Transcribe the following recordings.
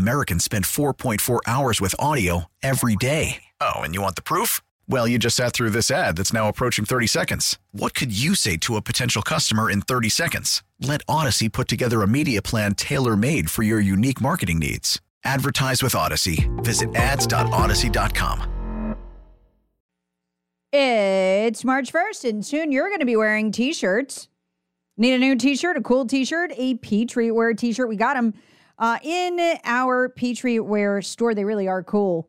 Americans spend 4.4 hours with audio every day. Oh, and you want the proof? Well, you just sat through this ad that's now approaching 30 seconds. What could you say to a potential customer in 30 seconds? Let Audacy put together a media plan tailor made for your unique marketing needs. Advertise with Audacy. Visit ads.audacy.com. It's March 1st, and soon you're going to be wearing t shirts. Need a new t shirt, a cool t shirt, a Petrie Wear t shirt? We got them uh, in our Petrie Wear store. They really are cool.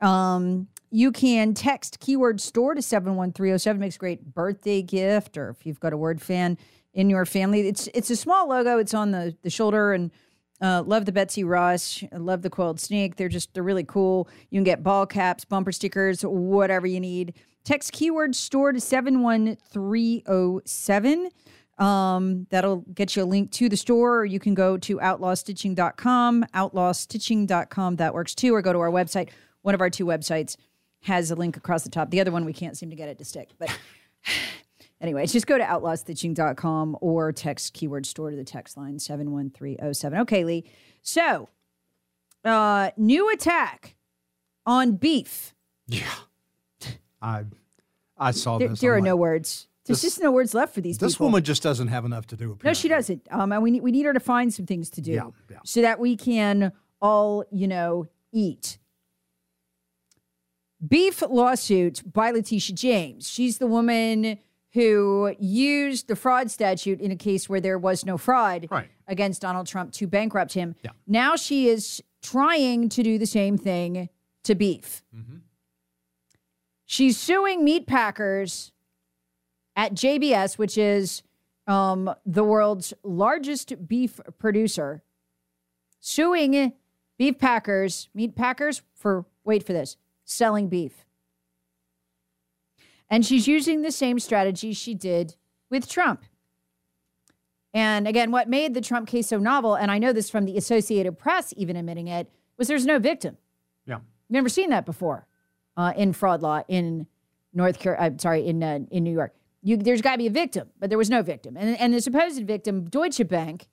Um, you can text keyword store to 71307. Makes a great birthday gift, or if you've got a word fan in your family. It's it's a small logo. It's on the, the shoulder and uh, love the Betsy Ross. Love the coiled snake. They're just they're really cool. You can get ball caps, bumper stickers, whatever you need. Text keyword store to 71307. Um, that'll get you a link to the store, or you can go to outlawstitching.com, outlawstitching.com. That works too, or go to our website. One of our two websites has a link across the top. The other one, we can't seem to get it to stick. But anyway, just go to outlawstitching.com or text keyword store to the text line 71307. Okay, Lee. So, uh, new attack on beef. Yeah. I I saw There, this. there I'm are like, no words. There's this- just no words left for these people. This people. woman just doesn't have enough to do. No, she doesn't. Um, and we need we need her to find some things to do Yeah, yeah. so that we can all, you know, eat. Beef lawsuit by Letitia James. She's the woman who used the fraud statute in a case where there was no fraud Right. against Donald Trump to bankrupt him. Yeah. Now she is trying to do the same thing to beef. Mm-hmm. She's suing meat packers at JBS, which is um, the world's largest beef producer, suing beef packers, meat packers for, wait for this, selling beef. And she's using the same strategy she did with Trump. And again, what made the Trump case so novel, and I know this from the Associated Press even admitting it, was there's no victim. Yeah. Never seen that before uh, in fraud law in North Carolina. I'm sorry, in uh, in New York. You, there's got to be a victim, but there was no victim. And, and the supposed victim, Deutsche Bank,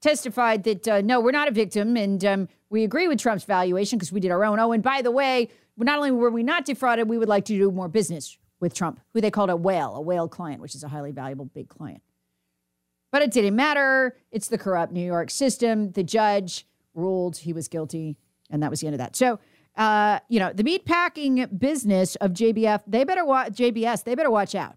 testified that uh, no, we're not a victim, and um, we agree with Trump's valuation because we did our own. Oh, and by the way, not only were we not defrauded, we would like to do more business with Trump, who they called a whale, a whale client, which is a highly valuable big client. But it didn't matter. It's the corrupt New York system. The judge ruled he was guilty, and that was the end of that. So, uh, you know, the meatpacking business of JBF, they better watch JBS. They better watch out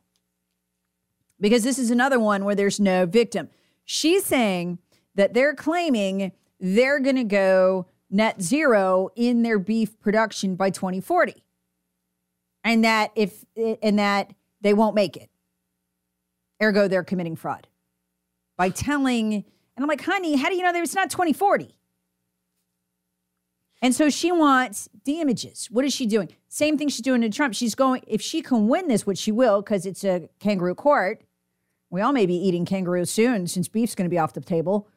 because this is another one where there's no victim. She's saying that they're claiming they're going to go net zero in their beef production by 2040, and that if and that they won't make it. Ergo, they're committing fraud by telling. And I'm like, honey, how do you know that it's not 2040? And so she wants damages. What is she doing? Same thing she's doing to Trump. She's going, if she can win this, which she will, because it's a kangaroo court. We all may be eating kangaroo soon since beef's going to be off the table.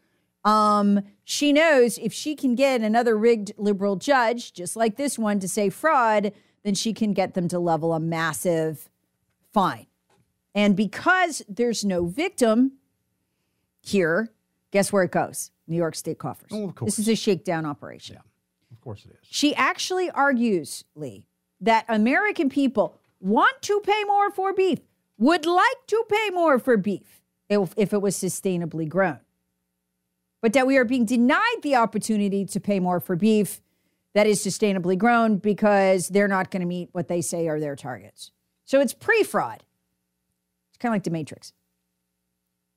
Um, she knows if she can get another rigged liberal judge, just like this one, to say fraud, then she can get them to level a massive fine. And because there's no victim here, guess where it goes? New York State coffers. Oh, of course. This is a shakedown operation. Yeah, of course it is. She actually argues, Lee, that American people want to pay more for beef, would like to pay more for beef if, if it was sustainably grown. But that we are being denied the opportunity to pay more for beef that is sustainably grown because they're not going to meet what they say are their targets. So it's pre fraud. It's kind of like the Matrix.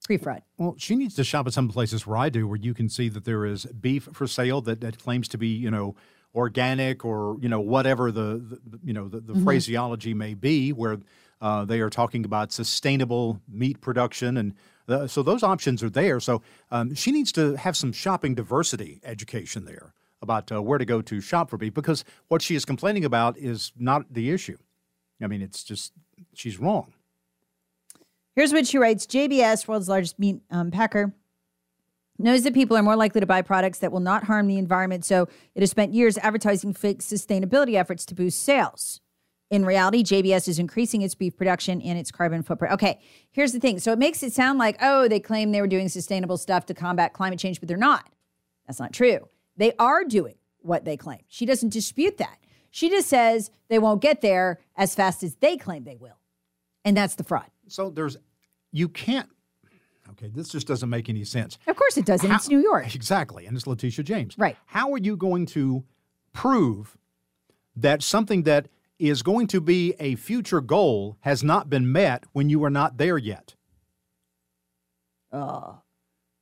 Pre fraud. Well, she needs to shop at some places where I do, where you can see that there is beef for sale that, that claims to be, you know, organic or you know whatever the, the you know the, the Mhm. phraseology may be, where uh, they are talking about sustainable meat production, and uh, so those options are there. So um, she needs to have some shopping diversity education there about uh, where to go to shop for beef, because what she is complaining about is not the issue. I mean, it's just she's wrong. Here's what she writes JBS, world's largest meat um, packer, knows that people are more likely to buy products that will not harm the environment. So it has spent years advertising fake sustainability efforts to boost sales. In reality, JBS is increasing its beef production and its carbon footprint. Okay, here's the thing. So it makes it sound like, oh, they claim they were doing sustainable stuff to combat climate change, but they're not. That's not true. They are doing what they claim. She doesn't dispute that. She just says they won't get there as fast as they claim they will. And that's the fraud. So there's, you can't. Okay, this just doesn't make any sense. Of course it doesn't. it's New York. Exactly, and it's Letitia James. Right. How are you going to prove that something that is going to be a future goal has not been met when you are not there yet? Uh,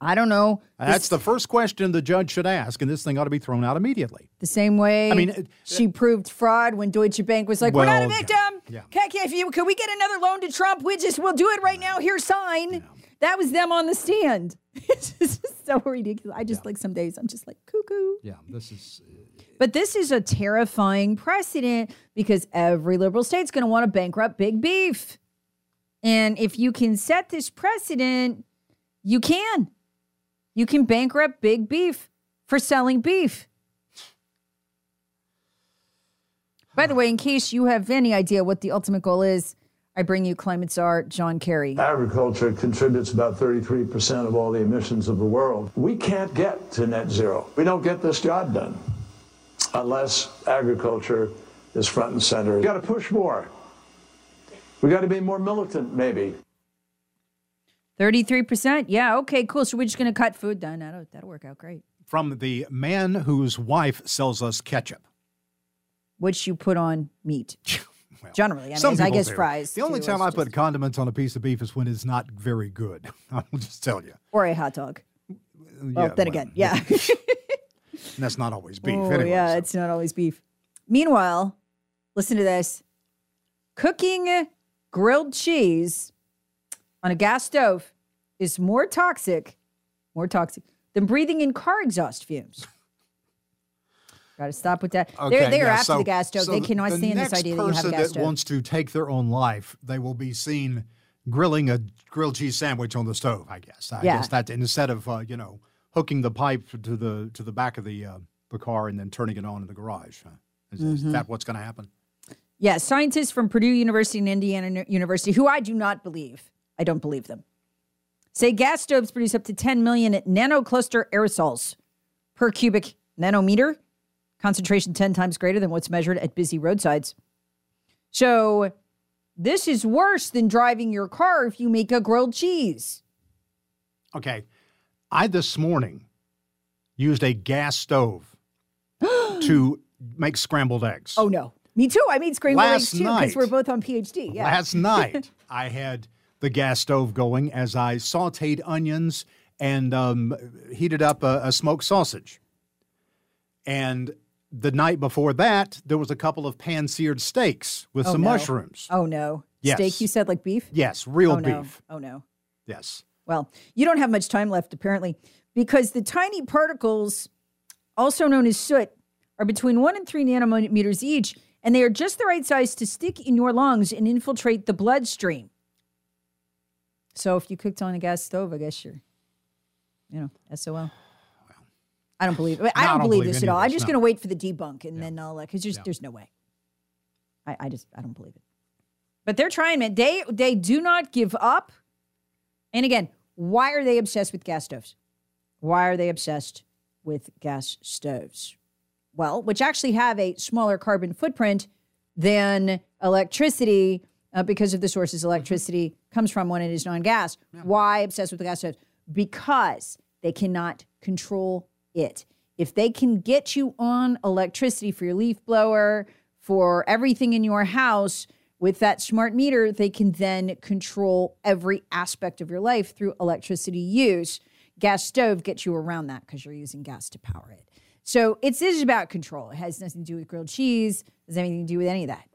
I don't know. That's the first question the judge should ask, and this thing ought to be thrown out immediately. The same way I mean, it- she proved fraud when Deutsche Bank was like, "We're not a Well, yeah, victim. yeah. Can, you, can we get another loan to Trump? We just we'll do it right now. Here, sign." That was them on the stand. it's just so ridiculous. I just like some days I'm just like cuckoo. Yeah, this is. But this is a terrifying precedent because every liberal state's going to want to bankrupt big beef. And if you can set this precedent, you can. You can bankrupt big beef for selling beef. By the way, in case you have any idea what the ultimate goal is, I bring you climate czar John Kerry. Agriculture contributes about 33% of all the emissions of the world. We can't get to net zero. We don't get this job done unless agriculture is front and center. We got to push more. We got to be more militant, maybe. 33%? Yeah, okay, cool. So we're just going to cut food then. That'll, that'll work out great. From the man whose wife sells us ketchup. Which you put on meat. Generally, I, mean, I guess do. fries. The only too, time I just- put condiments on a piece of beef is when it's not very good. I'll just tell you. Or a hot dog. Well, Yeah, then again, yeah. And that's not always beef. Oh, anyway, yeah, it's not always beef. Meanwhile, listen to this cooking grilled cheese on a gas stove is more toxic, more toxic than breathing in car exhaust fumes. Got to stop with that. they're they're yeah, after so- the gas stove. so they cannot the stand this idea that you have a gas that stove. wants to take their own life, they will be seen grilling a grilled cheese sandwich on the stove. I guess. I Yeah. guess that instead of uh, you know hooking the pipe to the to the back of the uh, the car and then turning it on in the garage. huh? Is, is Mhm. that what's going to happen? Yeah, scientists from Purdue University and Indiana University, who I do not believe, I don't believe them, say gas stoves produce up to 10 million nanocluster aerosols per cubic nanometer, concentration 10 times greater than what's measured at busy roadsides. So this is worse than driving your car if you make a grilled cheese. Okay, I this morning used a gas stove to make scrambled eggs. Oh no. Me too. I made scrambled Last eggs too because we're both on PhD. Yeah. Last night, I had the gas stove going as I sauteed onions and um, heated up a, a smoked sausage. And the night before that, there was a couple of pan seared steaks with Oh, some no. mushrooms. Oh no. Yes. Steak you said like beef? Yes, real oh, no. beef. Oh no. Yes. Well, you don't have much time left, apparently, because the tiny particles, also known as soot, are between one and three nanometers each, and they are just the right size to stick in your lungs and infiltrate the bloodstream. So if you cooked on a gas stove, I guess you're, you know, SOL. I don't believe. I, No, I don't don't believe believe this at all. I'm just no. going to wait for the debunk, and then I'll uh, because there's there's no way. I, I just I don't believe it. But they're trying, man. They they do not give up. And again, why are they obsessed with gas stoves? Why are they obsessed with gas stoves? Well, which actually have a smaller carbon footprint than electricity uh, because of the sources electricity comes from when it is non-gas. Why obsessed with the gas stoves? Because they cannot control it. If they can get you on electricity for your leaf blower, for everything in your house with that smart meter, they can then control every aspect of your life through electricity use. Gas stove gets you around that because you're using gas to power it. So it's is about control. It has nothing to do with grilled cheese. Doesn't anything to do with any of that.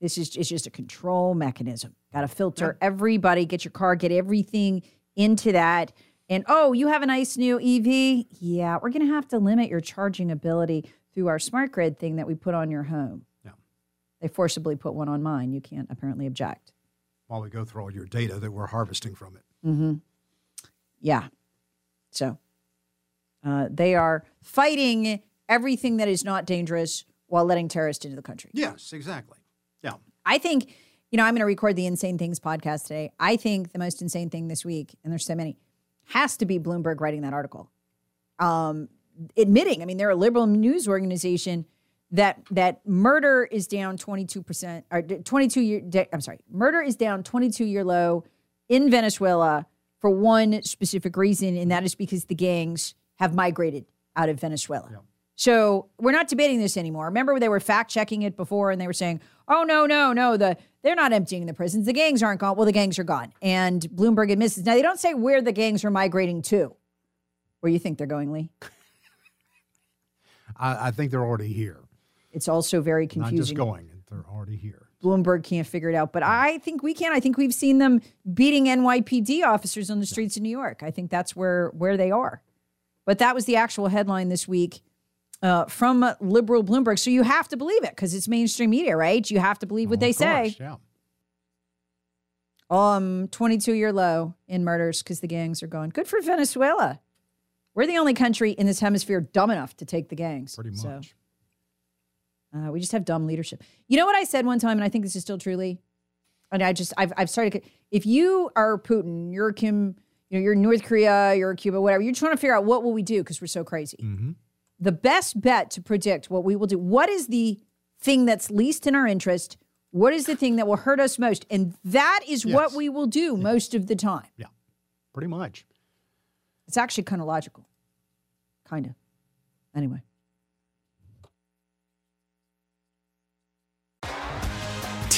This is it's just a control mechanism. Got to filter everybody. Get your car. Get everything into that. And oh, you have a nice new EV. Yeah, we're going to have to limit your charging ability through our smart grid thing that we put on your home. They forcibly put one on mine. You can't apparently object. While we go through all your data that we're harvesting from it. Mm-hmm. Yeah. So uh, they are fighting everything that is not dangerous while letting terrorists into the country. Yes, exactly. Yeah. I think, you know, I'm going to record the Insane Things podcast today. I think the most insane thing this week, and there's so many, has to be Bloomberg writing that article. Um, admitting, I mean, they're a liberal news organization that that murder is down 22% or 22 year I'm sorry, murder is down 22 year low in Venezuela for one specific reason and that is because the gangs have migrated out of Venezuela. So we're not debating this anymore. Remember they were fact checking it before and they were saying, "Oh no, no, no, the they're not emptying the prisons. The gangs aren't gone." Well, the gangs are gone. And Bloomberg admits this. Now they don't say where the gangs are migrating to. Where you think they're going, Lee? I, I think they're already here. It's also very Not confusing. just going, they're already here. Bloomberg can't figure it out, but I think we can. I think we've seen them beating NYPD officers on the streets of New York. I think that's where where they are. But that was the actual headline this week uh, from liberal Bloomberg. So you have to believe it because it's mainstream media, right? You have to believe what they Of say. course, yeah. Um, 22 year low in murders because the gangs are gone. Good for Venezuela. We're the only country in this hemisphere dumb enough to take the gangs. Pretty So, much. Uh, we just have dumb leadership. You know what I said one time, and I think this is still truly. And I just I've I've started. If you are Putin, you're Kim, you know, you're North Korea, you're Cuba, whatever. You're trying to figure out what will we do because we're so crazy. Mm-hmm. The best bet to predict what we will do. What is the thing that's least in our interest? What is the thing that will hurt us most? And that is what we will do most of the time. Yeah. Pretty much. It's actually kind of logical. Kind of. Anyway.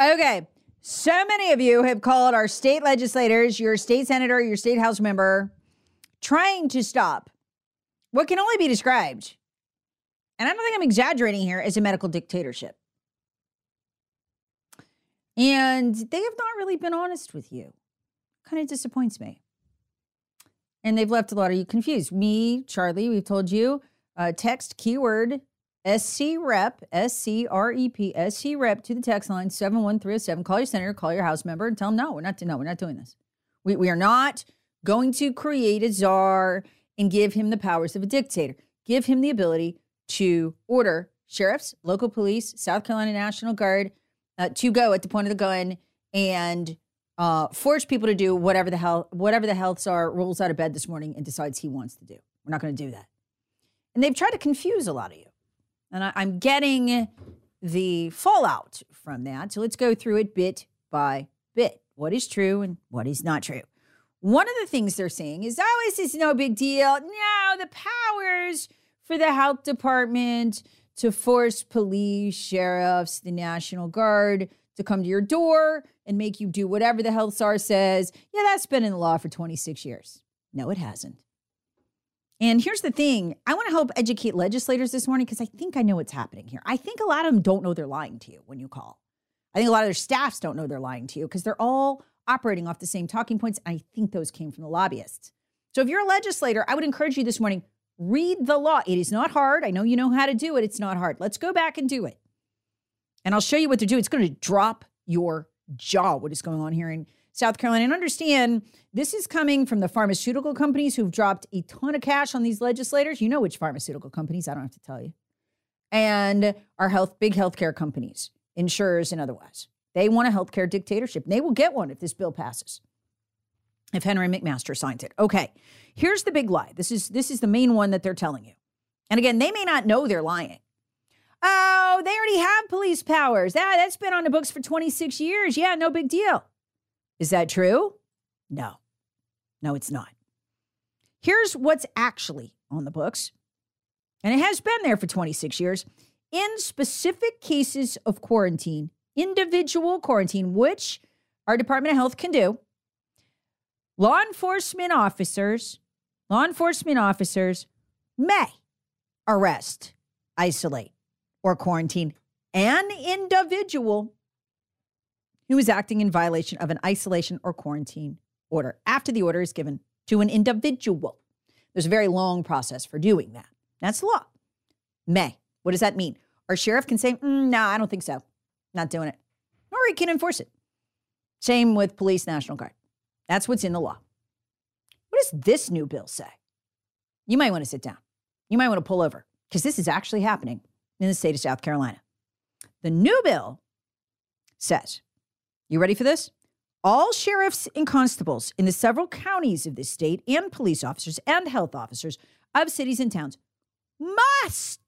Okay. So many of you have called our state legislators, your state senator, your state house member, trying to stop what can only be described, and I don't think I'm exaggerating here, as a medical dictatorship. And they have not really been honest with you. Kind of disappoints me. And they've left a lot of you confused. Me, Charlie, we've told you uh, text keyword SC Rep, S C R E P, SC Rep to the text line 71307. Call your senator, call your House member, and tell them no, we're not, no, we're not doing this. We, we are not going to create a czar and give him the powers of a dictator. Give him the ability to order sheriffs, local police, South Carolina National Guard uh, to go at the point of the gun and uh, force people to do whatever the hell whatever the health czar rolls out of bed this morning and decides he wants to do. We're not going to do that. And they've tried to confuse a lot of you. And I, I'm getting the fallout from that. So let's go through it bit by bit. What is true and what is not true. One of the things they're saying is, oh, this is no big deal. No, the powers for the health department to force police, sheriffs, the National Guard to come to your door and make you do whatever the health czar says. Yeah, that's been in the law for 26 years. No, it hasn't. And here's the thing I want to help educate legislators this morning because I think I know what's happening here. I think a lot of them don't know they're lying to you when you call. I think a lot of their staffs don't know they're lying to you because they're all operating off the same talking points. And I think those came from the lobbyists. So if you're a legislator, I would encourage you this morning read the law. It is not hard. I know you know how to do it. It's not hard. Let's go back and do it. And I'll show you what to do. It's going to drop your jaw what is going on here in South Carolina. And understand this is coming from the pharmaceutical companies who've dropped a ton of cash on these legislators. You know which pharmaceutical companies, I don't have to tell you. And our health, big healthcare companies, insurers and otherwise. They want a healthcare dictatorship. And they will get one if this bill passes. If Henry McMaster signs it. Okay. Here's the big lie. This is this is the main one that they're telling you. And again, they may not know they're lying. Oh, they already have police powers. That, that's been on the books for 26 years. Yeah, no big deal. Is that true? No. No, it's not. Here's what's actually on the books, and it has been there for 26 years. In specific cases of quarantine, individual quarantine, which our Department of Health can do, law enforcement officers, law enforcement officers may arrest, isolate, or quarantine an individual who is acting in violation of an isolation or quarantine order after the order is given to an individual. There's a very long process for doing that. That's the law. May. What does that mean? Our sheriff can say, mm, no, I don't think so. Not doing it. Or he can enforce it. Same with police, National Guard. That's what's in the law. What does this new bill say? You might want to sit down. You might want to pull over because this is actually happening in the state of South Carolina. The new bill says you ready for this? All sheriffs and constables in the several counties of this state and police officers and health officers of cities and towns must,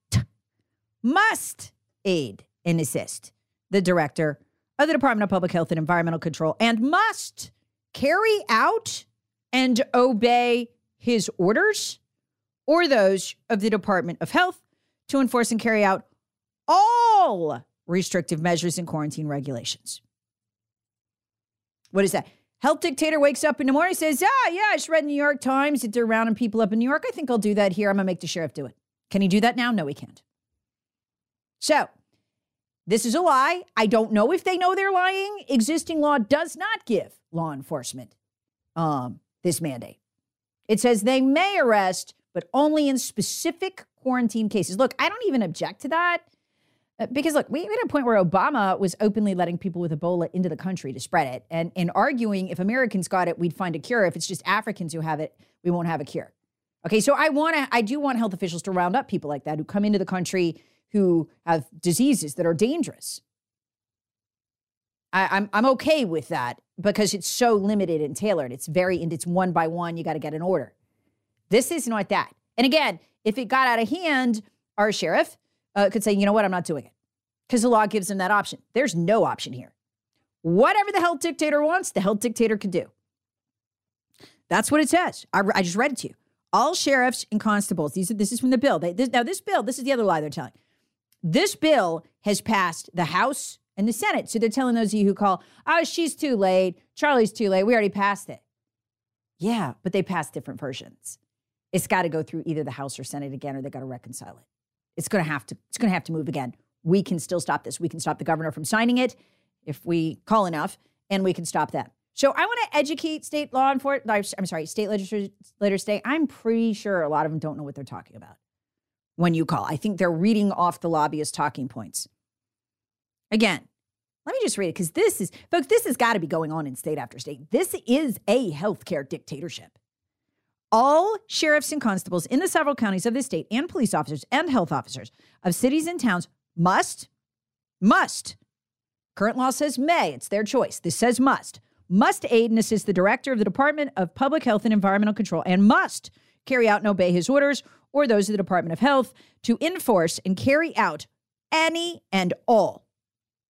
must aid and assist the director of the Department of Public Health and Environmental Control and must carry out and obey his orders or those of the Department of Health to enforce and carry out all restrictive measures and quarantine regulations. What is that? Health dictator wakes up in the morning says, Ah, yeah, I just read New York Times that they're rounding people up in New York. I think I'll do that here. I'm to make the sheriff do it. Can he do that now? No, he can't. So, this is a lie. I don't know if they know they're lying. Existing law does not give law enforcement um, this mandate. It says they may arrest, but only in specific quarantine cases. Look, I don't even object to that. Uh, because look, we had a point where Obama was openly letting people with Ebola into the country to spread it, and and arguing if Americans got it, we'd find a cure. If it's just Africans who have it, we won't have a cure. Okay, so I want to, I do want health officials to round up people like that who come into the country who have diseases that are dangerous. I, I'm I'm okay with that because it's so limited and tailored. It's very and it's one by one. You got to get an order. This is not that. And again, if it got out of hand, our sheriff uh, could say, you know what, I'm not doing it because the law gives them that option. There's no option here. Whatever the health dictator wants, the health dictator can do. That's what it says. I, I just read it to you. All sheriffs and constables, these are, this is from the bill. They, this, now, this bill, this is the other lie they're telling. This bill has passed the House and the Senate. So they're telling those of you who call, oh, she's too late. Charlie's too late. We already passed it. Yeah, but they passed different versions. It's got to go through either the House or Senate again, or they got to reconcile it. It's going to have to. It's going to have to move again. We can still stop this. We can stop the governor from signing it if we call enough, and we can stop that. So I want to educate state law enforcement. I'm sorry, state legislators today. I'm pretty sure a lot of them don't know what they're talking about when you call. I think they're reading off the lobbyist talking points. Again, let me just read it because this is, folks, this has got to be going on in state after state. This is a healthcare dictatorship. All sheriffs and constables in the several counties of the state and police officers and health officers of cities and towns must, must, current law says may, it's their choice. This says must, must aid and assist the director of the Department of Public Health and Environmental Control and must carry out and obey his orders or those of the Department of Health to enforce and carry out any and all,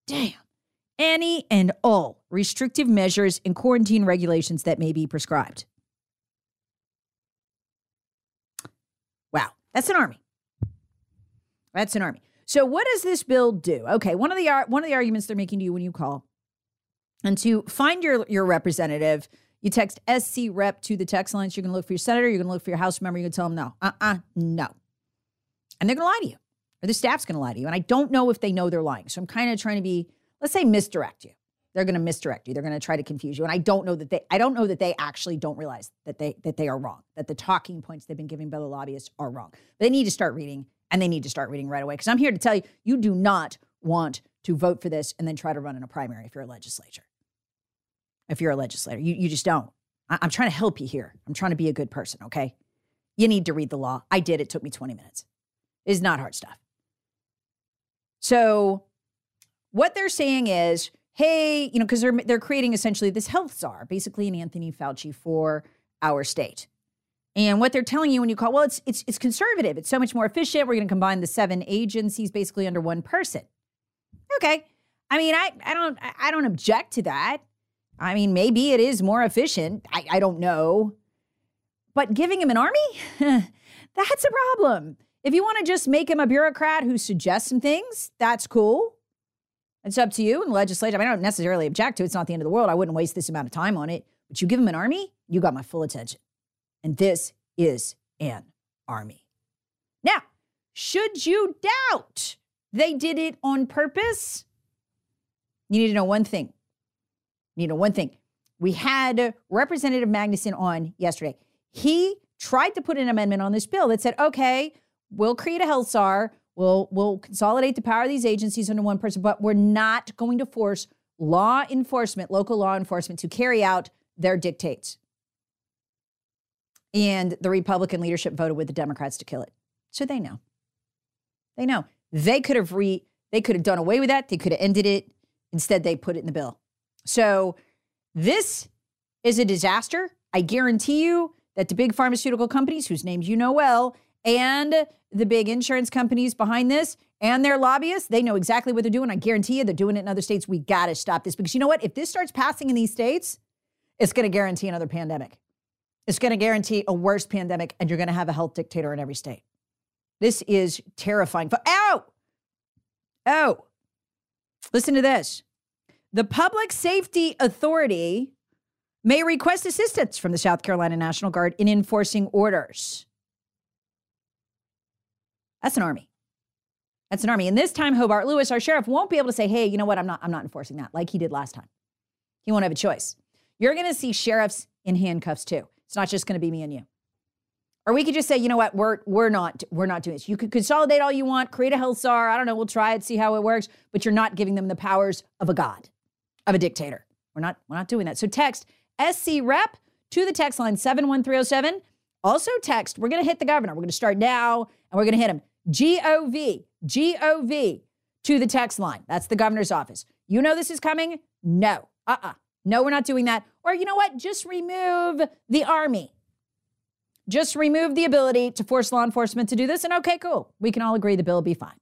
damn, any and all restrictive measures and quarantine regulations that may be prescribed. Wow, that's an army. That's an army. So what does this bill do? Okay, one of the one of the arguments they're making to you when you call, and to find your your representative, you text SC rep to the text lines. You're going to look for your senator. You're going to look for your House member. You're going to tell them no, uh, uh no, and they're going to lie to you, or the staff's going to lie to you. And I don't know if they know they're lying. So I'm kind of trying to be, let's say, misdirect you. They're going to misdirect you. They're going to try to confuse you. And I don't know that they, I don't know that they actually don't realize that they that they are wrong. That the talking points they've been giving by the lobbyists are wrong. They need to start reading and they need to start reading right away. Because I'm here to tell you, you do not want to vote for this and then try to run in a primary if you're a legislature. If you're a legislator, you, you just don't. I, I'm trying to help you here. I'm trying to be a good person, okay? You need to read the law. I did. It took me 20 minutes. It's not hard stuff. So, what they're saying is, hey, you know, because they're they're creating essentially this health czar, basically an Anthony Fauci for our state. And what they're telling you when you call, well, it's it's it's conservative. It's so much more efficient. We're going to combine the seven agencies basically under one person. Okay. I mean, I I don't I don't object to that. I mean, maybe it is more efficient. I, I don't know. But giving him an army? that's a problem. If you want to just make him a bureaucrat who suggests some things, that's cool. It's up to you and legislature. I, mean, I don't necessarily object to it. It's not the end of the world. I wouldn't waste this amount of time on it. But you give him an army, you got my full attention. And this is an army. Now, should you doubt they did it on purpose? You need to know one thing. You know one thing. We had Representative Magnuson on yesterday. He tried to put an amendment on this bill that said, okay, we'll create a health czar, we'll, we'll consolidate the power of these agencies under one person, but we're not going to force law enforcement, local law enforcement, to carry out their dictates and the Republican leadership voted with the Democrats to kill it. So they know. They know. They could have re they could have done away with that. They could have ended it. Instead, they put it in the bill. So this is a disaster. I guarantee you that the big pharmaceutical companies, whose names you know well, and the big insurance companies behind this and their lobbyists, they know exactly what they're doing. I guarantee you they're doing it in other states. We got to stop this because you know what? If this starts passing in these states, it's going to guarantee another pandemic. It's going to guarantee a worse pandemic, and you're going to have a health dictator in every state. This is terrifying. Oh, oh, listen to this. The Public Safety Authority may request assistance from the South Carolina National Guard in enforcing orders. That's an army. That's an army. And this time, Hobart Lewis, our sheriff, won't be able to say, hey, you know what? I'm not, I'm not enforcing that like he did last time. He won't have a choice. You're going to see sheriffs in handcuffs too. It's not just going to be me and you. Or we could just say, you know what, we're we're not we're not doing this. You could consolidate all you want, create a health czar. I don't know, we'll try it, see how it works, but you're not giving them the powers of a god, of a dictator. We're not we're not doing that. So text SC rep to the text line 71307. Also text, we're going to hit the governor. We're going to start now and we're going to hit him. GOV, GOV to the text line. That's the governor's office. You know this is coming? No. Uh-uh. No, we're not doing that. Or you know what? Just remove the army. Just remove the ability to force law enforcement to do this. And okay, cool. We can all agree the bill will be fine.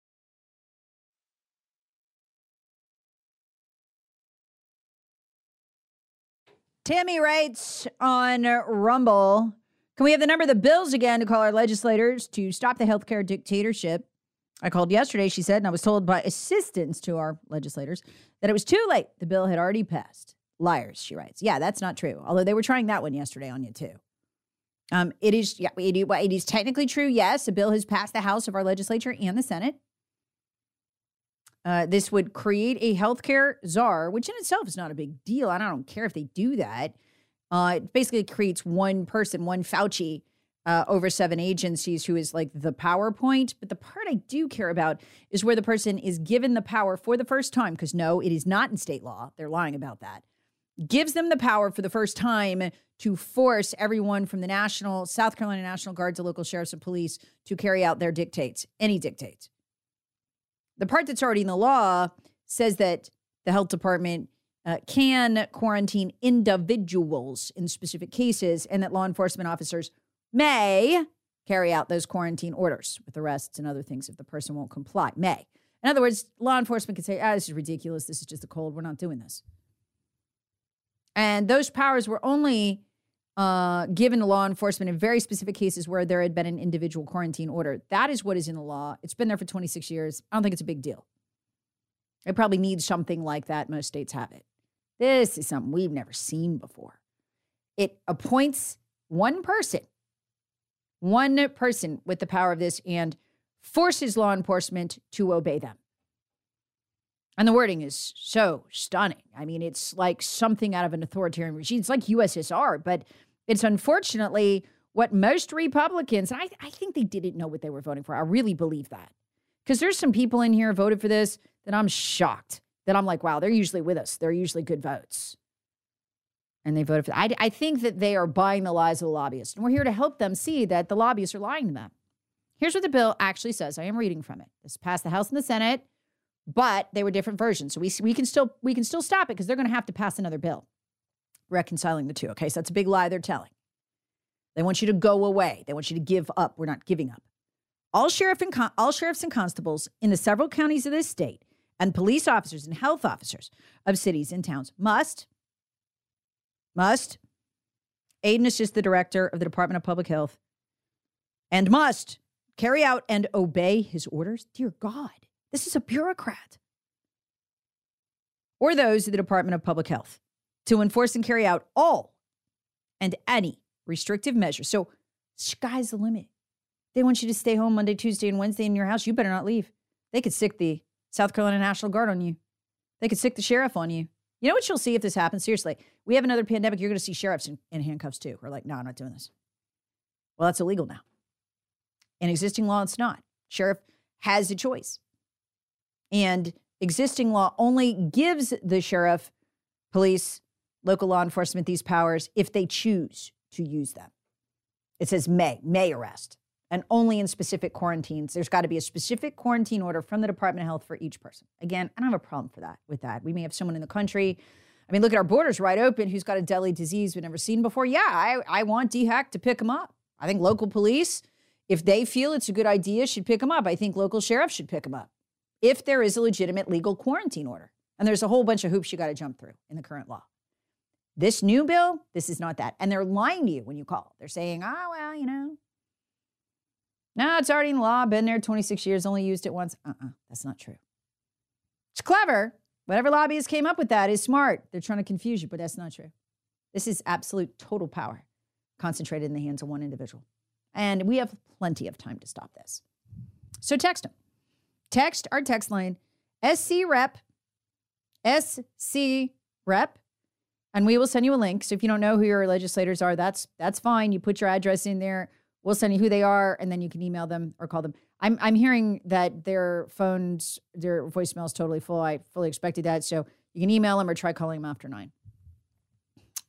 Tammy writes on Rumble Can we have the number of the bills again to call our legislators to stop the healthcare dictatorship? I called yesterday, she said, and I was told by assistants to our legislators that it was too late. The bill had already passed. Liars, she writes. Yeah, that's not true. Although they were trying that one yesterday on you, too. Um, it is, yeah, it, it is technically true. Yes, a bill has passed the House of our legislature and the Senate. Uh, this would create a healthcare czar, which in itself is not a big deal. I don't care if they do that. Uh, it basically creates one person, one Fauci uh, over seven agencies who is like the PowerPoint. But the part I do care about is where the person is given the power for the first time, because no, it is not in state law. They're lying about that. Gives them the power for the first time to force everyone from the National, South Carolina National Guard to local sheriffs and police to carry out their dictates, any dictates. The part that's already in the law says that the health department uh, can quarantine individuals in specific cases and that law enforcement officers may carry out those quarantine orders with arrests and other things if the person won't comply. May. In other words, law enforcement can say, ah, this is ridiculous. This is just a cold. We're not doing this. And those powers were only uh, given to law enforcement in very specific cases where there had been an individual quarantine order. That is what is in the law. It's been there for 26 years. I don't think it's a big deal. It probably needs something like that. Most states have it. This is something we've never seen before. It appoints one person, one person with the power of this, and forces law enforcement to obey them. And the wording is so stunning. I mean, it's like something out of an authoritarian regime. It's like USSR, but it's unfortunately what most Republicans, I, I think they didn't know what they were voting for. I really believe that. Because there's some people in here voted for this that I'm shocked that I'm like, wow, they're usually with us. They're usually good votes. And they voted for I, I think that they are buying the lies of the lobbyists. And we're here to help them see that the lobbyists are lying to them. Here's what the bill actually says. I am reading from it. This passed the House and the Senate but they were different versions. So we we can still we can still stop it because they're going to have to pass another bill reconciling the two. Okay, so that's a big lie they're telling. They want you to go away. They want you to give up. We're not giving up. All sheriff and con- all sheriffs and constables in the several counties of this state and police officers and health officers of cities and towns must must aid and assist the director of the Department of Public Health and must carry out and obey his orders. Dear God. This is a bureaucrat. Or those of the Department of Public Health to enforce and carry out all and any restrictive measures. So, sky's the limit. They want you to stay home Monday, Tuesday, and Wednesday in your house. You better not leave. They could sick the South Carolina National Guard on you. They could sick the sheriff on you. You know what you'll see if this happens? Seriously, we have another pandemic. You're going to see sheriffs in, in handcuffs too. We're like, no, I'm not doing this. Well, that's illegal now. In existing law, it's not. Sheriff has a choice. And existing law only gives the sheriff, police, local law enforcement these powers if they choose to use them. It says may, may arrest, and only in specific quarantines. There's got to be a specific quarantine order from the Department of Health for each person. Again, I don't have a problem for that with that. We may have someone in the country. I mean, look at our borders right open who's got a deadly disease we've never seen before. Yeah, I, I want DHEC to pick them up. I think local police, if they feel it's a good idea, should pick them up. I think local sheriffs should pick them up if there is a legitimate legal quarantine order. And there's a whole bunch of hoops you got to jump through in the current law. This new bill, this is not that. And they're lying to you when you call. They're saying, oh, well, you know, no, it's already in law, been there 26 years, only used it once. Uh uh-uh, uh, that's not true. It's clever. Whatever lobbyists came up with that is smart. They're trying to confuse you, but that's not true. This is absolute total power concentrated in the hands of one individual. And we have plenty of time to stop this. So text them. Text our text line SC Rep, SC Rep, and we will send you a link. So if you don't know who your legislators are, that's that's fine. You put your address in there. We'll send you who they are, and then you can email them or call them. I'm I'm hearing that their phones, their voicemail is totally full. I fully expected that. So you can email them or try calling them after nine.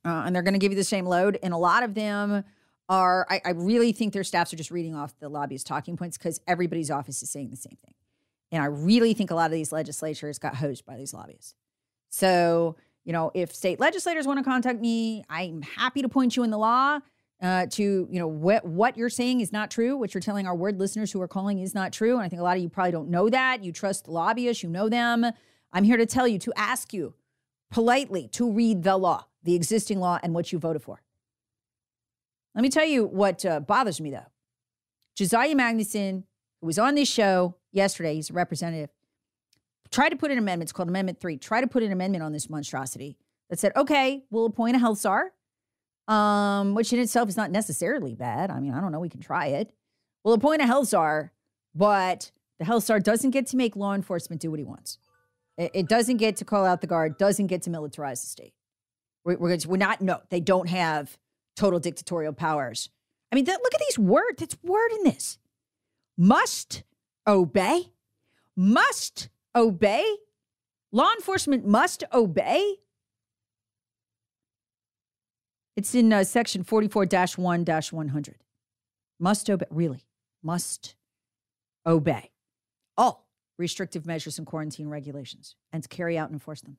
Uh, and they're going to give you the same load. And a lot of them are, I, I really think their staffs are just reading off the lobbyist talking points because everybody's office is saying the same thing. And I really think a lot of these legislatures got hosed by these lobbyists. So, you know, if state legislators want to contact me, I'm happy to point you in the law uh, to, you know, what, what you're saying is not true. What you're telling our word listeners who are calling is not true. And I think a lot of you probably don't know that. You trust lobbyists, you know them. I'm here to tell you, to ask you politely to read the law. the existing law and what you voted for. Let me tell you what uh, bothers me though. Josiah Magnuson, who was on this show yesterday, he's a representative, tried to put an amendment, it's called Amendment 3, try to put an amendment on this monstrosity that said, okay, we'll appoint a health czar, um, which in itself is not necessarily bad. I mean, I don't know, we can try it. We'll appoint a health czar, but the health czar doesn't get to make law enforcement do what he wants. It, it doesn't get to call out the guard, doesn't get to militarize the state. We're, we're, we're not, no, they don't have total dictatorial powers. I mean, that, look at these words. That's word in this. Must obey. Must obey. Law enforcement must obey. It's in uh, section 44 1 100. Must obey. Really? Must obey all restrictive measures and quarantine regulations and carry out and enforce them.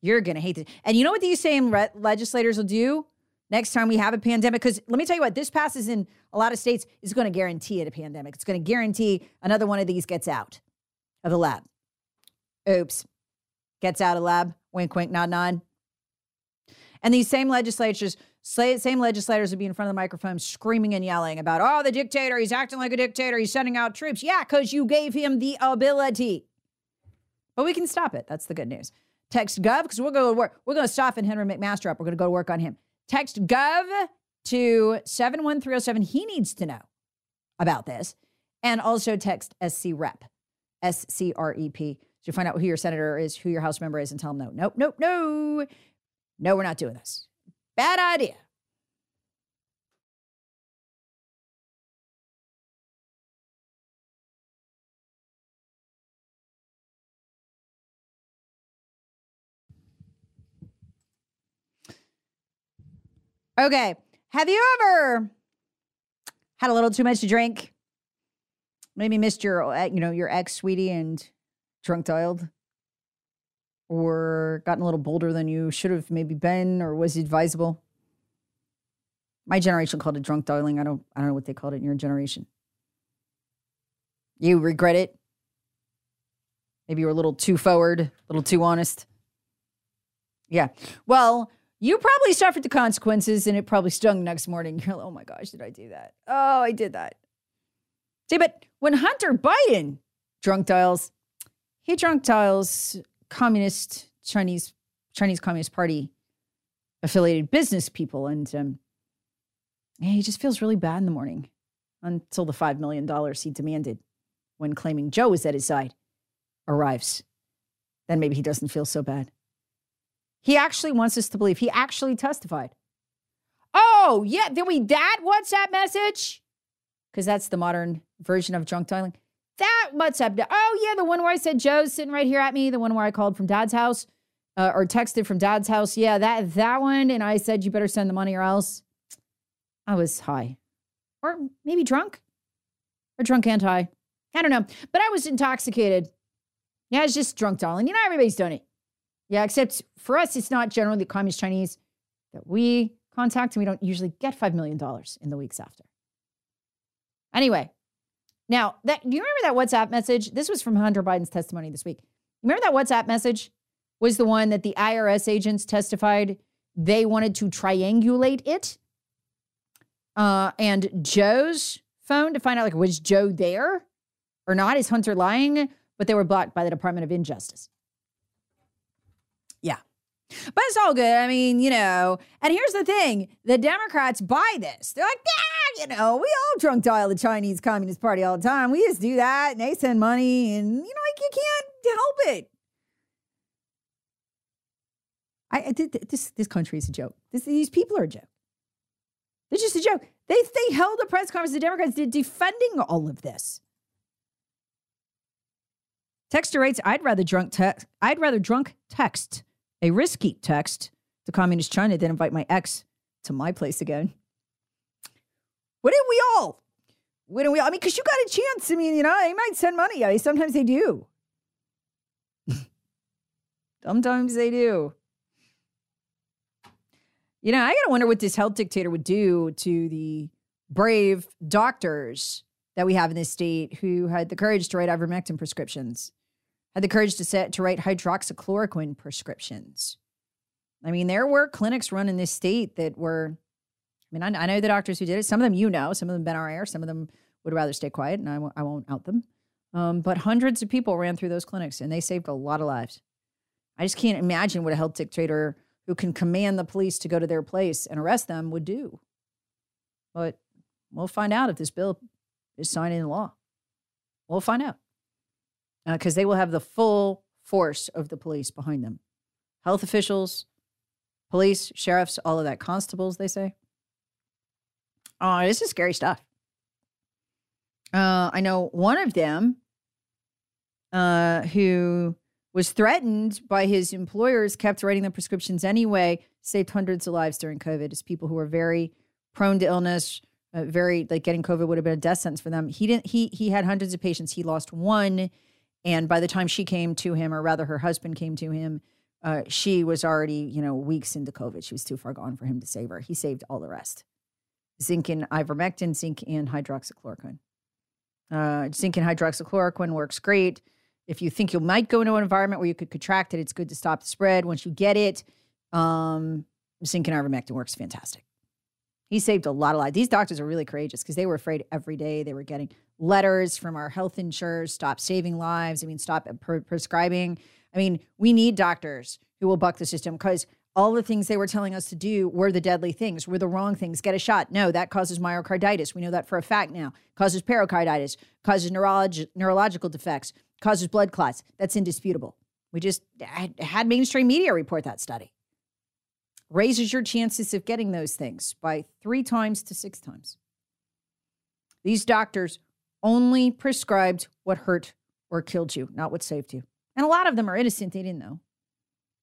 You're going to hate this. And you know what these same re- legislators will do next time we have a pandemic? Because let me tell you what, this passes in a lot of states is going to guarantee it a pandemic. It's going to guarantee another one of these gets out of the lab. Oops. Gets out of lab. Wink, wink, nod, nod. And these same legislatures, same legislators would be in front of the microphone screaming and yelling about, oh, the dictator, he's acting like a dictator, he's sending out troops. Yeah, because you gave him the ability. But we can stop it. That's the good news. Text Gov, because we're going to work. We're going to soften Henry McMaster up. We're going to go to work on him. Text Gov to 71307. He needs to know about this. And also text SC Rep, S C R E P. to find out who your senator is, who your House member is, and tell them no. Nope, nope, no. No, we're not doing this. Bad idea. Okay. Have you ever had a little too much to drink? Maybe missed your, uh, you know, your ex sweetie and drunk dialed? Or gotten a little bolder than you should have maybe been or was it advisable? My generation called it drunk dialing. I don't I don't know what they called it in your generation. You regret it? Maybe you were a little too forward, a little too honest. Yeah. Well, you probably suffered the consequences and it probably stung next morning. You're like, oh my gosh, did I do that? Oh, I did that. See, but when Hunter Biden drunk dials, he drunk dials communist Chinese Chinese Communist Party affiliated business people, and um, he just feels really bad in the morning until the five million dollars he demanded when claiming Joe was at his side arrives. Then maybe he doesn't feel so bad. He actually wants us to believe. He actually testified. Oh, yeah, did we that WhatsApp message? Because that's the modern version of drunk dialing. That WhatsApp. Oh, yeah, the one where I said Joe's sitting right here at me, the one where I called from dad's house uh, or texted from dad's house. Yeah, that that one. And I said, you better send the money or else. I was high or maybe drunk or drunk and high. I don't know. But I was intoxicated. Yeah, it's just drunk dialing. You know, everybody's done it. Yeah, except for us, it's not generally the communist Chinese that we contact, and we don't usually get $5 million in the weeks after. Anyway, now that do you remember that WhatsApp message? This was from Hunter Biden's testimony this week. Remember that WhatsApp message was the one that the IRS agents testified they wanted to triangulate it. Uh, and Joe's phone to find out like was Joe there or not? Is Hunter lying? But they were blocked by the Department of Injustice. But it's all good. I mean, you know, and here's the thing the Democrats buy this. They're like, yeah, you know, we all drunk dial the Chinese Communist Party all the time. We just do that and they send money and, you know, like you can't help it. I, I did this. This country is a joke. This, these people are a joke. They're just a joke. They they held a press conference. The Democrats did defending all of this. Texter writes, "I'd rather drunk text. I'd rather drunk text a risky text to communist China than invite my ex to my place again." Wouldn't we all? Wouldn't we all? I mean, because you got a chance. I mean, you know, they might send money. I mean, sometimes they do. sometimes they do. You know, I got to wonder what this health dictator would do to the brave doctors that we have in this state who had the courage to write ivermectin prescriptions, had the courage to set to write hydroxychloroquine prescriptions. I mean, there were clinics run in this state that were, I mean, I, I know the doctors who did it. Some of them you know, some of them been our air, some of them would rather stay quiet, and I won't, won't out them. Um, but hundreds of people ran through those clinics and they saved a lot of lives. I just can't imagine what a health dictator who can command the police to go to their place and arrest them would do. But we'll find out if this bill is signed into law. We'll find out because uh, they will have the full force of the police behind them health officials, police, sheriffs, all of that, constables, they say. Oh, this is scary stuff. Uh, I know one of them uh, who was threatened by his employers, kept writing the prescriptions anyway, saved hundreds of lives during COVID. It's people who were very prone to illness, uh, very like getting COVID would have been a death sentence for them. He didn't. He he had hundreds of patients. He lost one, and by the time she came to him, or rather her husband came to him, uh, she was already you know weeks into COVID. She was too far gone for him to save her. He saved all the rest. Zinc and ivermectin, zinc and hydroxychloroquine. Uh, zinc and hydroxychloroquine works great. If you think you might go into an environment where you could contract it, it's good to stop the spread. Once you get it, um, zinc and ivermectin works fantastic. He saved a lot of lives. These doctors are really courageous because they were afraid every day. They were getting letters from our health insurers, stop saving lives. I mean, stop uh, pre- prescribing. I mean, we need doctors who will buck the system because all the things they were telling us to do were the deadly things, were the wrong things. Get a shot. No, that causes myocarditis. We know that for a fact now. Causes pericarditis, causes neurolog- neurological defects, causes blood clots. That's indisputable. We just had mainstream media report that study. Raises your chances of getting those things by three times to six times. These doctors only prescribed what hurt or killed you, not what saved you. And a lot of them are innocent. They didn't know.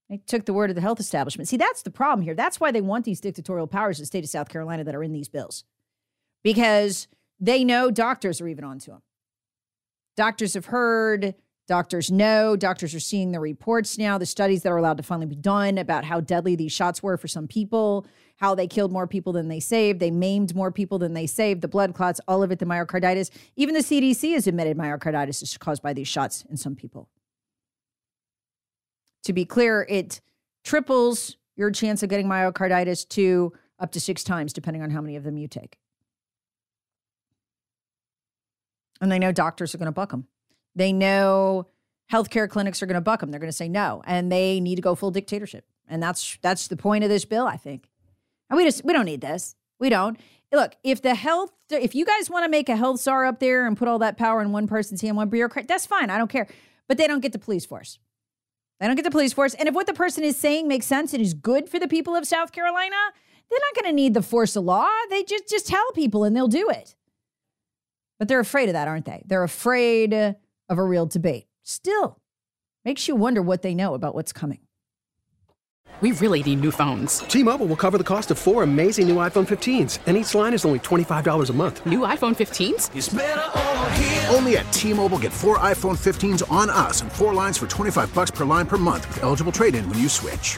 They took the word of the health establishment. See, that's the problem here. That's why they want these dictatorial powers in the state of South Carolina that are in these bills, because they know doctors are even onto them. Doctors have heard, doctors know, doctors are seeing the reports now, the studies that are allowed to finally be done about how deadly these shots were for some people, how they killed more people than they saved, they maimed more people than they saved, the blood clots, all of it, the myocarditis. Even the CDC has admitted myocarditis is caused by these shots in some people. To be clear, it triples your chance of getting myocarditis to up to six times, depending on how many of them you take. And they know doctors are going to buck them. They know healthcare clinics are going to buck them. They're going to say no, and they need to go full dictatorship. And that's that's the point of this bill, I think. And we just we don't need this. We don't. Look, if the health, if you guys want to make a health czar up there and put all that power in one person's hand, one bureaucrat, that's fine. I don't care. But they don't get the police force. They don't get the police force. And if what the person is saying makes sense and is good for the people of South Carolina, they're not going to need the force of law. They just just tell people and they'll do it. But they're afraid of that, aren't they? They're afraid of a real debate. Still, makes you wonder what they know about what's coming. We really need new phones. T-Mobile will cover the cost of four amazing new iPhone 15s, and each line is only $25 a month. New iPhone 15s? Only at T-Mobile get four iPhone 15s on us and four lines for 25 bucks per line per month with eligible trade-in when you switch.